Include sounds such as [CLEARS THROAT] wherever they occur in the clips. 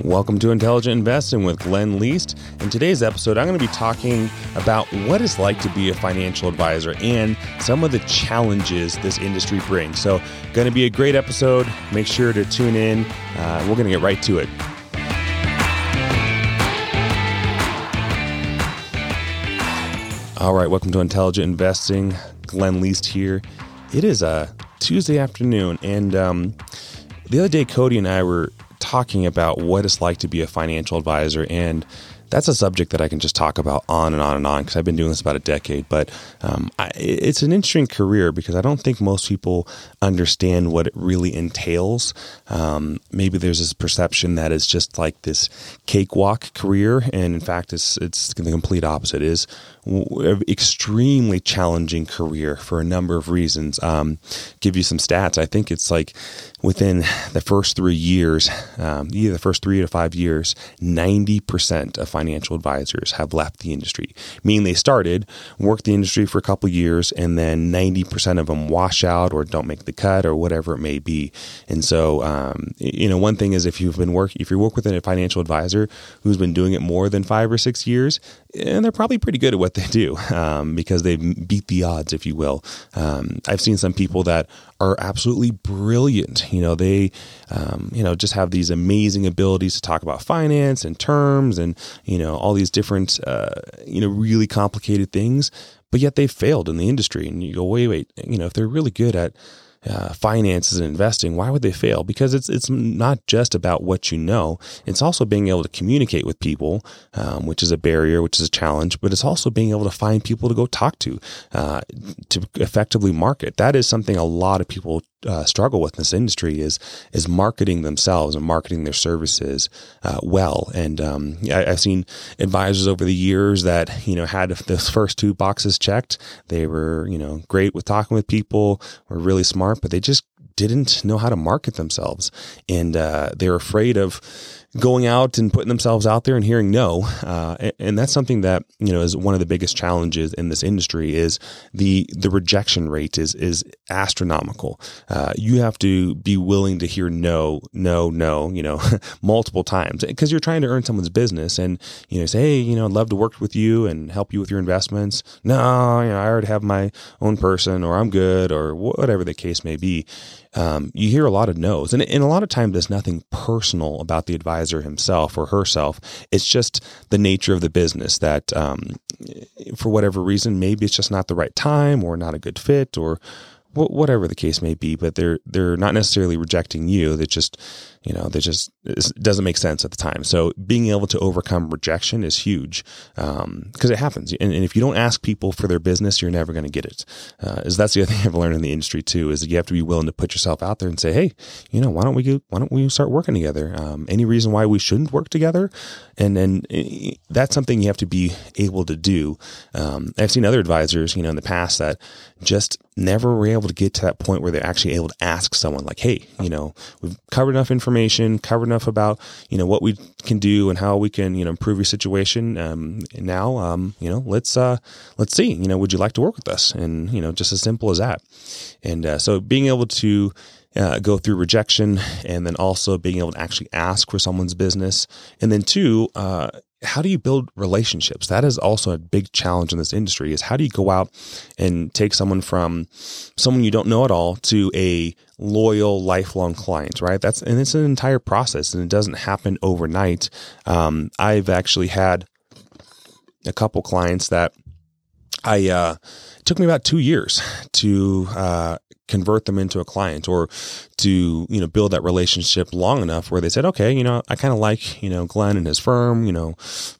Welcome to Intelligent Investing with Glenn Leest. In today's episode, I'm going to be talking about what it's like to be a financial advisor and some of the challenges this industry brings. So, going to be a great episode. Make sure to tune in. Uh, we're going to get right to it. All right, welcome to Intelligent Investing. Glenn Leest here. It is a Tuesday afternoon, and um, the other day, Cody and I were talking about what it's like to be a financial advisor. And that's a subject that I can just talk about on and on and on because I've been doing this about a decade. But um, I, it's an interesting career because I don't think most people understand what it really entails. Um, maybe there's this perception that it's just like this cakewalk career, and in fact, it's it's the complete opposite. It is an extremely challenging career for a number of reasons. Um, give you some stats. I think it's like within the first three years, um, either the first three to five years, 90% of financial advisors have left the industry, meaning they started, worked the industry for a couple years, and then 90% of them wash out or don't make the cut or whatever it may be. And so, um, you know, one thing is if you've been working, if you work with a financial advisor who's been doing it more than five or six years, and they're probably pretty good at what they do [LAUGHS] um, because they beat the odds, if you will. Um, I've seen some people that are absolutely brilliant. You know, they, um, you know, just have these amazing abilities to talk about finance and terms and you know all these different, uh, you know, really complicated things. But yet they failed in the industry, and you go, wait, wait. You know, if they're really good at uh, finances and investing, why would they fail? Because it's it's not just about what you know; it's also being able to communicate with people, um, which is a barrier, which is a challenge. But it's also being able to find people to go talk to, uh, to effectively market. That is something a lot of people uh, struggle with in this industry is is marketing themselves and marketing their services uh, well. And um, I, have seen advisors over the years that you know had those first two boxes checked. They were you know great with talking with people, were really smart, but they just didn't know how to market themselves, and uh, they're afraid of going out and putting themselves out there and hearing no. Uh, and, and, that's something that, you know, is one of the biggest challenges in this industry is the, the rejection rate is, is astronomical. Uh, you have to be willing to hear no, no, no, you know, [LAUGHS] multiple times because you're trying to earn someone's business and, you know, say, Hey, you know, I'd love to work with you and help you with your investments. No, you know, I already have my own person or I'm good or whatever the case may be. Um, you hear a lot of no's and, and a lot of times there's nothing personal about the advisor himself or herself. It's just the nature of the business that, um, for whatever reason, maybe it's just not the right time or not a good fit or whatever the case may be. But they're they're not necessarily rejecting you. They just you know, they just it doesn't make sense at the time. So being able to overcome rejection is huge because um, it happens. And, and, if you don't ask people for their business, you're never going to get it. Uh, is that's the other [LAUGHS] thing I've learned in the industry too is that you have to be willing to put yourself out there and say, hey, you know, why don't we why don't we start working together? Um, any reason why we shouldn't work together? And then eh, that's something you have to be able to do. Um, I've seen other advisors, you know, in the past that just never were able to get to that point where they're actually able to ask someone like, hey, you know, we've covered enough information information, covered enough about you know what we can do and how we can you know improve your situation. Um, now, um, you know, let's uh, let's see. You know, would you like to work with us? And you know, just as simple as that. And uh, so, being able to uh, go through rejection and then also being able to actually ask for someone's business. And then, two, uh, how do you build relationships? That is also a big challenge in this industry is how do you go out and take someone from someone you don't know at all to a loyal, lifelong client, right? That's, and it's an entire process and it doesn't happen overnight. Um, I've actually had a couple clients that I, uh, took me about two years to uh, convert them into a client or to you know build that relationship long enough where they said okay you know i kind of like you know glenn and his firm you know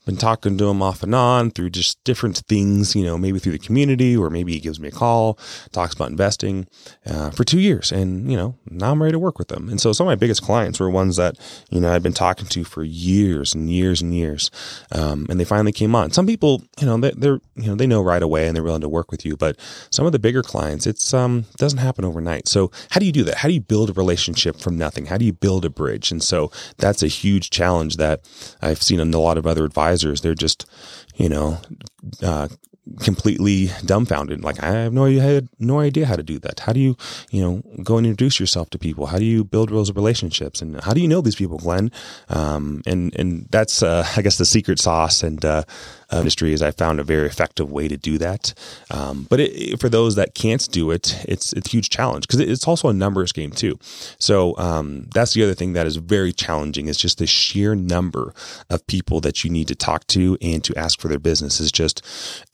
been talking to him off and on through just different things you know maybe through the community or maybe he gives me a call talks about investing uh, for two years and you know now i'm ready to work with them. And so some of my biggest clients were ones that you know i'd been talking to for years and years and years um, and they finally came on. Some people you know they, they're you know they know right away and they're willing to work with you but some of the bigger clients it's um doesn't happen overnight so how do you do that how do you build a relationship from nothing? How do you build a bridge? And so that's a huge challenge that I've seen in a lot of other advisors. They're just, you know, uh, completely dumbfounded. Like I have no idea, had no idea how to do that. How do you, you know, go and introduce yourself to people? How do you build those relationships? And how do you know these people, Glenn? Um, and and that's uh, [LAUGHS] I guess the secret sauce and uh, industry is I found a very effective way to do that. Um, but it, for those that can't do it, it's it's a huge challenge because it's also a numbers game too. So um, that's the other thing that is very challenging. Is just the sheer number of people that you need to talk to and to ask for their business is just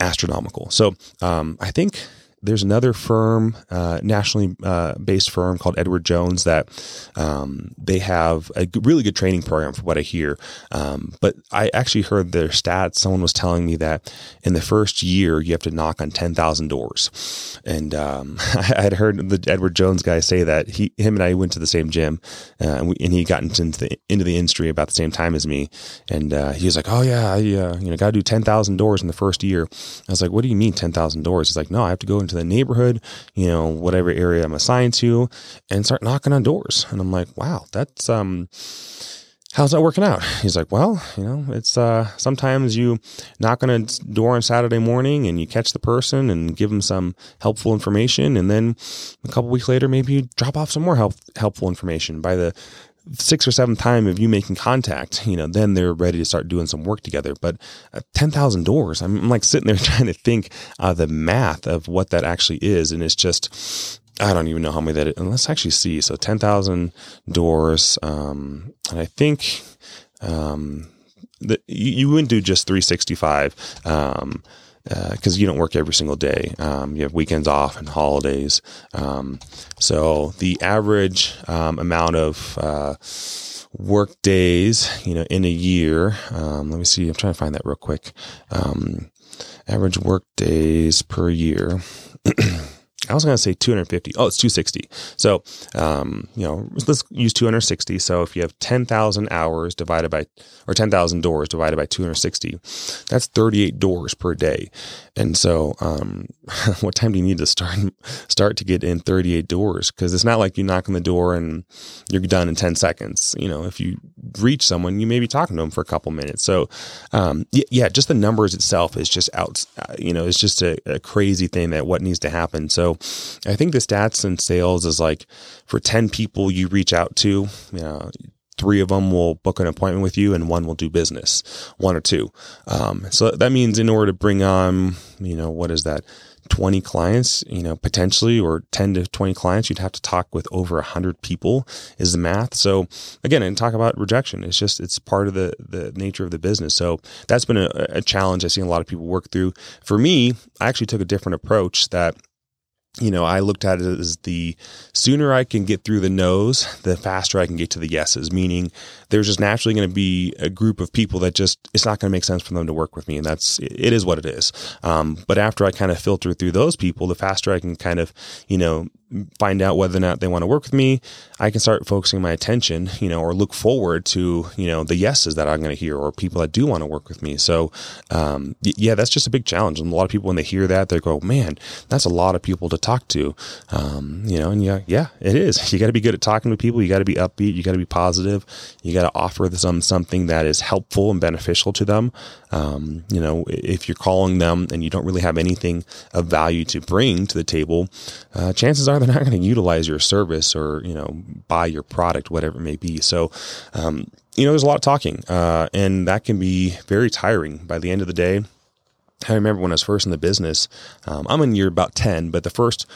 astronomical. So um, I think there's another firm, uh, nationally uh, based firm called Edward Jones that um, they have a really good training program for what I hear. Um, but I actually heard their stats. Someone was telling me that in the first year you have to knock on ten thousand doors, and um, [LAUGHS] I had heard the Edward Jones guy say that he, him and I went to the same gym, uh, and, we, and, he got into the into the industry about the same time as me, and uh, he was like, "Oh yeah, I uh, you know got to do ten thousand doors in the first year." I was like, "What do you mean ten thousand doors?" He's like, "No, I have to go into the neighborhood, you know, whatever area I'm assigned to, and start knocking on doors. And I'm like, wow, that's um how's that working out? He's like, well, you know, it's uh, sometimes you knock on a door on Saturday morning and you catch the person and give them some helpful information, and then a couple weeks later, maybe you drop off some more help, helpful information. By the sixth or seventh time of you making contact, you know, then they're ready to start doing some work together. But uh, 10,000 doors, I'm, I'm, like sitting there [LAUGHS] trying to think uh, the math of what that actually is. And it's just, I don't even know how many that is. And let's actually see. So 10,000 doors. Um, and I think, um, that you, you wouldn't do just 365. Um, because uh, you don't work every single day. Um, you have weekends off and holidays. Um, so the average um, amount of uh, work days, you know, in a year. Um, let me see. I'm trying to find that real quick. Um, average work days per year. [CLEARS THROAT] I was going to say 250. Oh, it's 260. So, um, you know, let's use 260. So if you have 10,000 hours divided by, or 10,000 doors divided by 260, that's 38 doors per day. And so, um, [LAUGHS] what time do you need to start, start to get in 38 doors? Cause it's not like you knock on the door and you're done in 10 seconds. You know, if you reach someone, you may be talking to them for a couple minutes. So, um, yeah, just the numbers itself is just out, uh, you know, it's just a, a crazy thing that what needs to happen. So, I think the stats in sales is like for 10 people you reach out to, you know, three of them will book an appointment with you and one will do business, one or two. Um, so that means in order to bring on, you know, what is that? 20 clients, you know, potentially, or 10 to 20 clients, you'd have to talk with over 100 people is the math. So again, and talk about rejection. It's just, it's part of the, the nature of the business. So that's been a, a challenge I've seen a lot of people work through. For me, I actually took a different approach that you know, I looked at it as the sooner I can get through the no's, the faster I can get to the yeses, meaning there's just naturally going to be a group of people that just, it's not going to make sense for them to work with me. And that's, it is what it is. Um, but after I kind of filter through those people, the faster I can kind of, you know, find out whether or not they want to work with me, I can start focusing my attention, you know, or look forward to, you know, the yeses that I'm going to hear or people that do want to work with me. So, um, yeah, that's just a big challenge. And a lot of people, when they hear that, they go, man, that's a lot of people to talk to. Um, you know, and yeah, yeah, it is. [LAUGHS] You got to be good at talking to people. You got to be upbeat. You got to be positive. You got to offer them something that is helpful and beneficial to them. Um, you know, if you're calling them and you don't really have anything of value to bring to the table, uh, chances are they're not going to utilize your service or, you know, buy your product, whatever it may be. So, um, you know, there's a lot of talking, uh, and that can be very tiring by the end of the day. I remember when I was first in the business, um, I'm in year about 10, but the first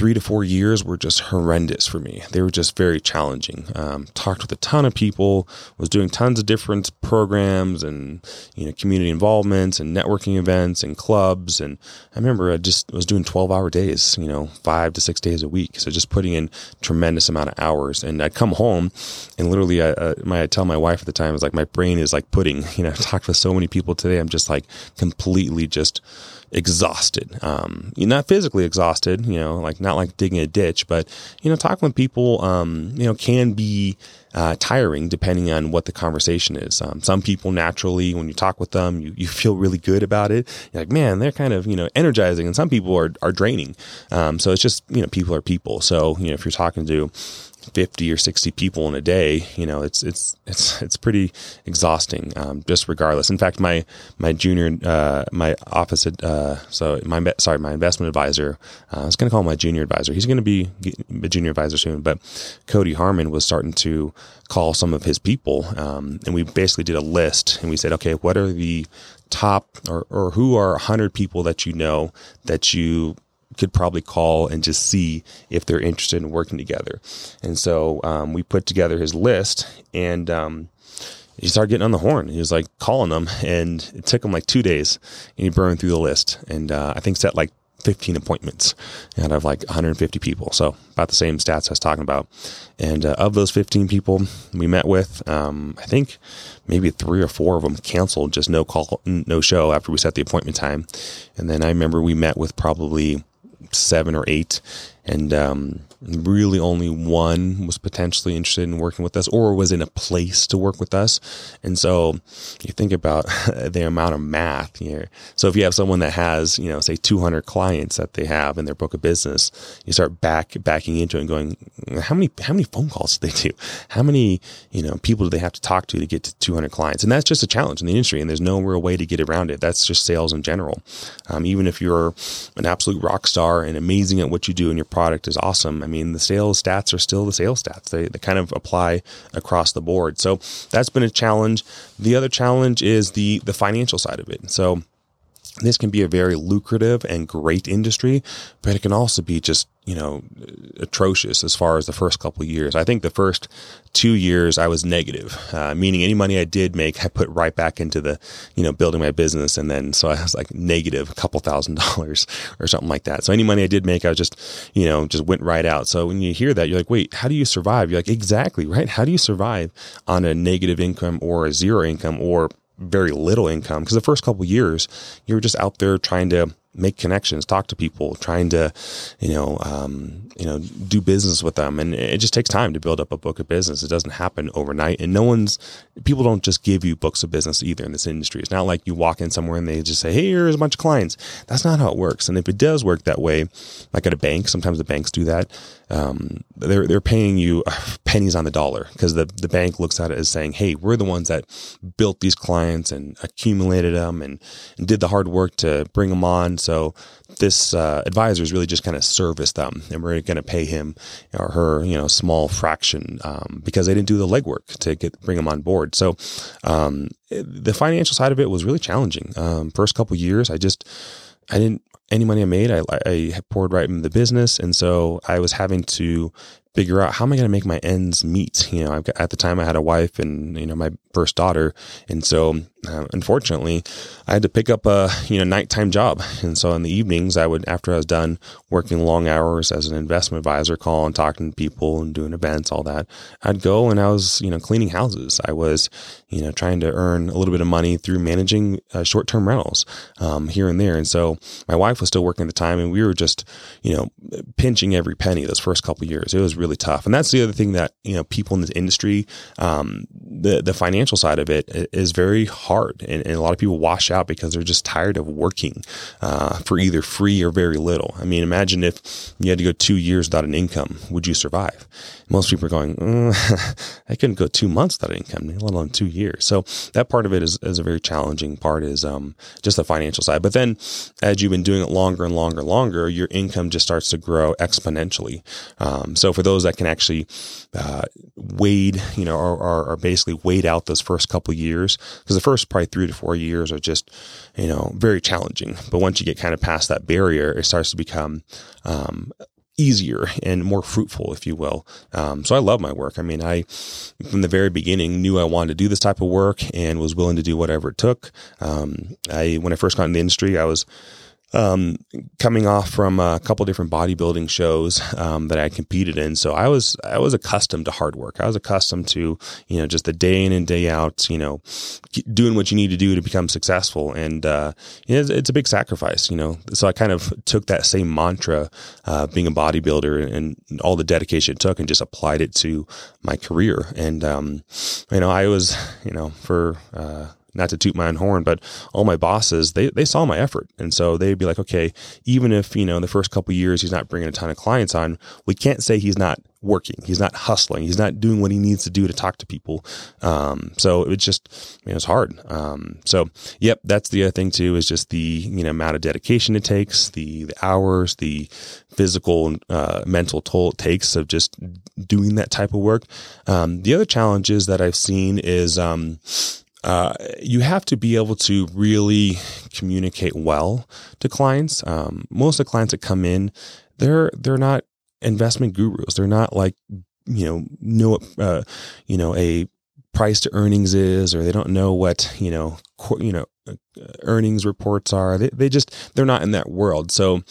three to four years were just horrendous for me. They were just very challenging. Um, talked with a ton of people, was doing tons of different programs and you know community involvements and networking events and clubs. And I remember I just was doing twelve hour days, you know, five to six days a week. So just putting in tremendous amount of hours. And I'd come home and literally, I, uh, my I tell my wife at the time, I was like, my brain is like pudding. [LAUGHS] You know, I've talked with so many people today. I'm just like completely just exhausted. Um, you're not physically exhausted, you know, like not like digging a ditch, but you know, talking with people, um, you know, can be uh, tiring depending on what the conversation is. Um, some people naturally, when you talk with them, you, you [LAUGHS] feel really good about it. You're like, man, they're kind of, you know, energizing. And some people are, are draining. Um, so it's just, you know, people are people. So, you know, if you're talking to, 50 or 60 people in a day, you know, it's, it's, it's, it's pretty exhausting, um, just regardless. In fact, my, my junior, uh, my office, uh, so my, sorry, my investment advisor, uh, I was going to call him my junior advisor. He's going to be a junior advisor soon, but Cody Harmon was starting to call some of his people. Um, and we basically did a list and we said, okay, what are the top or, or who are 100 people that you know that you could probably call and just see if they're interested in working together. And so um, we put together his list and um, he started getting on the horn. He was like calling them, and it took him like two days, and he burned through the list. And uh, I think set like 15 appointments out of like 150 people. So about the same stats I was talking about. And uh, of those 15 people we met with, um, I think maybe three or four of them canceled, just no call, no show after we set the appointment time. And then I remember we met with probably seven or eight, and um, really only one was potentially interested in working with us or was in a place to work with us. And so you think about [LAUGHS] the amount of math here. So if you have someone that has, you know, say 200 clients that they have in their book of business, you start back backing into it and going, how many how many phone calls do they do? How many you know people do they have to talk to to get to 200 clients? And that's just a challenge in the industry, and there's no real way to get around it. That's just sales in general. Um, even if you're an absolute rock star and amazing at what you do and your product is awesome, I mean the sales stats are still the sales stats. They they kind of apply across the board. So that's been a challenge. The other challenge is the the financial side of it. So this can be a very lucrative and great industry, but it can also be just, you know, atrocious as far as the first couple years. I think the first two years I was negative, uh, meaning any money I did make, I put right back into the, you know, building my business. And then, so I was like negative a couple thousand [LAUGHS] dollars or something like that. So any money I did make, I just, you know, just went right out. So when you hear that, you're like, wait, how do you survive? You're like, exactly, right? How do you survive on a negative income or a zero income or very little income because the first couple years you were just out there trying to make connections, talk to people, trying to, you know, um, you know, do business with them, and it just takes time to build up a book of business. It doesn't happen overnight, and no one's people don't just give you books of business either in this industry. It's not like you walk in somewhere and they just say, "Hey, here's a bunch of clients." That's not how it works. And if it does work that way, like at a bank, sometimes the banks do that. Um, they're they're paying you [LAUGHS] pennies on the dollar because the the bank looks at it as saying, "Hey, we're the ones that built these clients and accumulated them and, and did the hard work to bring them on." So this uh, advisor is really just kind of service them, and we're going to pay him or her, you know, small fraction um, because they didn't do the legwork to get bring them on board. So um, the financial side of it was really challenging. Um, first couple years, I just I didn't any money I made, I, I poured right into the business, and so I was having to figure out how am I going to make my ends meet. You know, got, at the time I had a wife and you know my first daughter, and so uh, unfortunately I had to pick up a you know nighttime job. And so in the evenings I would after I was done working long hours as an investment advisor, calling, talking to people, and doing events, all that, I'd go and I was you know cleaning houses. I was you know trying to earn a little bit of money through managing uh, short term rentals um, here and there. And so my wife was still working at the time, and we were just you know pinching every penny those first couple years. It was really tough. And that's the other thing that, you know, people in this industry, um, the, the financial side of it is very. And, and, a lot of people wash out because they're just tired of working, uh, for either free or very little. I mean, imagine if you had to go two years without an income, would you survive? Most people are going, mm, [LAUGHS] I couldn't go two months without an income, let alone two years. So that part of it is, is a very challenging part is, um, just the financial side. But then as you've been doing it longer and longer and longer, your income just starts to grow exponentially. Um, so for those that can actually uh, wade, you know, are, are, basically wade out those first couple years because the first probably three to four years are just, you know, very challenging. But once you get kind of past that barrier, it starts to become um, easier and more fruitful, if you will. Um, so I love my work. I mean, I, from the very beginning, knew I wanted to do this type of work and was willing to do whatever it took. Um, I, when I first got in the industry, I was um, coming off from a couple different bodybuilding shows um, that I competed in. So I was I was accustomed to hard work. I was accustomed to you know just the day in and day out, you know, doing what you need to do to become successful. And uh, it's, it's, a big sacrifice, you know. So I kind of took that same mantra, uh, being a bodybuilder, and all the dedication it took, and just applied it to my career. And um, you know, I was you know for uh, not to toot my own horn, but all my bosses, they, they saw my effort. And so they'd be like, okay, even if, you know, in the first couple years, he's not bringing a ton of clients on, we can't say he's not working. He's not hustling. He's not doing what he needs to do to talk to people. Um, so it's just, you know, it's hard. Um, so yep, that's the other thing too, is just the, you know, amount of dedication it takes, the, the hours, the physical, uh, mental toll it takes of just doing that type of work. Um, the other challenges that I've seen is, um, uh, you have to be able to really communicate well to clients. Um, most of the clients that come in, they're they're not investment gurus. They're not like you know know uh, you know a price to earnings is, or they don't know what you know you know uh, earnings reports are. They they just they're not in that world. So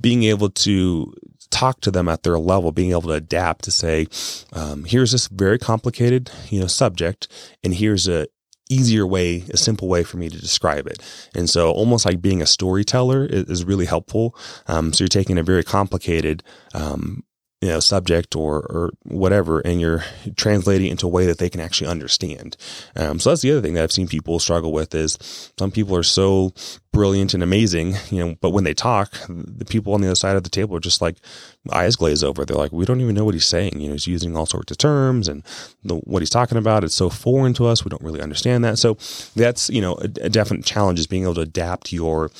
being able to talk to them at their level, being able to adapt to say, um, here's this very complicated, you know, subject, and here's a easier way, a simple way for me to describe it. And so almost like being a storyteller is, is really helpful. Um, so you're taking a very complicated, um, you know, subject or, or whatever, and you're translating into a way that they can actually understand. Um, so that's the other thing that I've seen people struggle with is some people are so brilliant and amazing, you know, but when they talk, the people on the other side of the table are just like eyes glaze over. They're like, we don't even know what he's saying. You know, he's using all sorts of terms and the, what he's talking about is so foreign to us. We don't really understand that. So that's, you know, a, a definite challenge is being able to adapt your,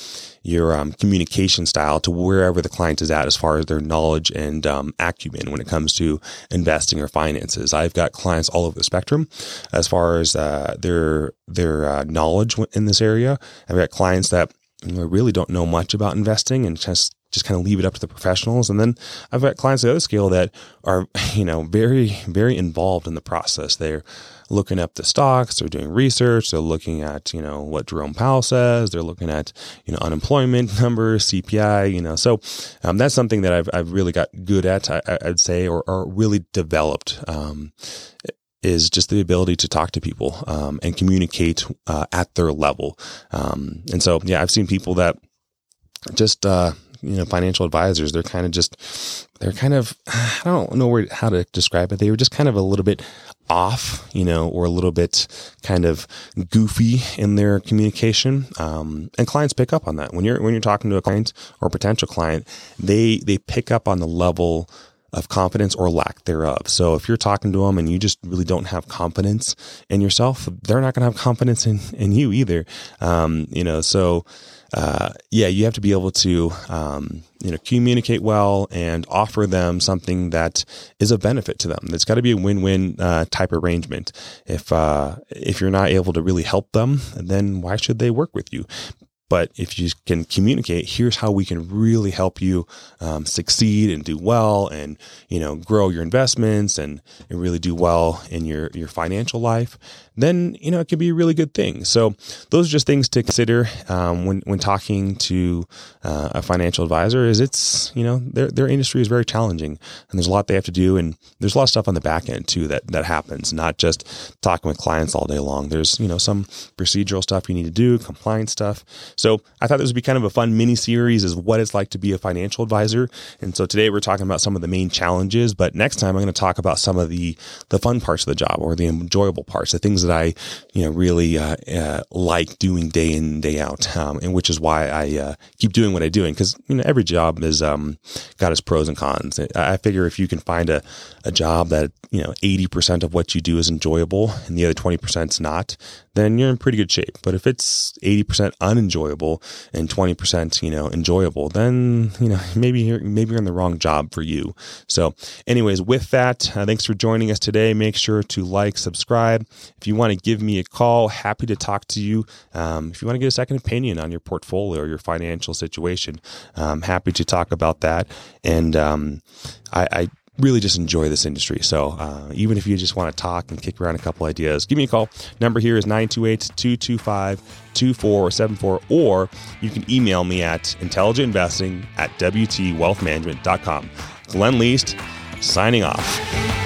your um, communication style to wherever the client is at as far as their knowledge and um, acumen when it comes to investing or finances. I've got clients all over the spectrum as far as uh, their their uh, knowledge in this area. I've got clients that you know, really don't know much about investing and just just kind of leave it up to the professionals. And then I've got clients at the other scale that are, [LAUGHS] you know, very, very involved in the process. They're looking up the stocks, they're doing research, they're looking at, you know, what Jerome Powell says, they're looking at, you know, unemployment [LAUGHS] numbers, CPI, you know. So um, that's something that I've, I've really got good at, I, would say, or, or really developed. Um, is just the ability to talk to people um, and communicate uh, at their level. Um, and so, yeah, I've seen people that just, uh, you know, financial advisors, they're kind of just, they're kind of, [SIGHS] I don't know where, how to describe it. They were just kind of a little bit off, you know, or a little bit kind of goofy in their communication. Um, and clients pick up on that when you're, when you're talking to a client or potential client, they, they pick up on the level of confidence or lack thereof. So if you're talking to them and you just really don't have confidence in yourself, they're not going to have confidence in, in you either. Um, you know, so, uh, yeah, you have to be able to, um, you know, communicate well and offer them something that is a benefit to them. It's got to be a win-win uh, type arrangement. If uh, if you're not able to really help them, then why should they work with you? But if you can communicate, here's how we can really help you um, succeed and do well, and you know grow your investments and, and really do well in your your financial life. Then you know it could be a really good thing. So those are just things to consider um, when when talking to uh, a financial advisor. Is it's you know their their industry is very challenging, and there's a lot they have to do, and there's a lot of stuff on the back end too that that happens. Not just talking with clients all day long. There's you know some procedural stuff you need to do, compliance stuff. So I thought this would be kind of a fun mini series is what it's like to be a financial advisor. And so today we're talking about some of the main challenges, but next time I'm going to talk about some of the the fun parts of the job or the enjoyable parts, the things that I you know really uh, uh, like doing day in day out, um, and which is why I uh, keep doing what I'm doing because you know every job has um, got its pros and cons. I figure if you can find a a job that you know 80% of what you do is enjoyable and the other 20% is not, then you're in pretty good shape. But if it's 80% unenjoyable and 20%, you know, enjoyable, then, you know, [LAUGHS] maybe you're, maybe you're in the wrong job for you. So anyways, with that, uh, thanks for joining us today. Make sure to like, subscribe. If you want to give me a call, happy to talk to you. Um, if you want to get a second opinion on your portfolio or your financial situation, I'm happy to talk about that. And um, I, I really just enjoy this industry. So uh, even if you just want to talk and kick around a couple ideas, give me a call. Number here is 928 225 2474, or you can email me at intelligentinvesting at wtwealthmanagement.com. Glenn Leest, signing off.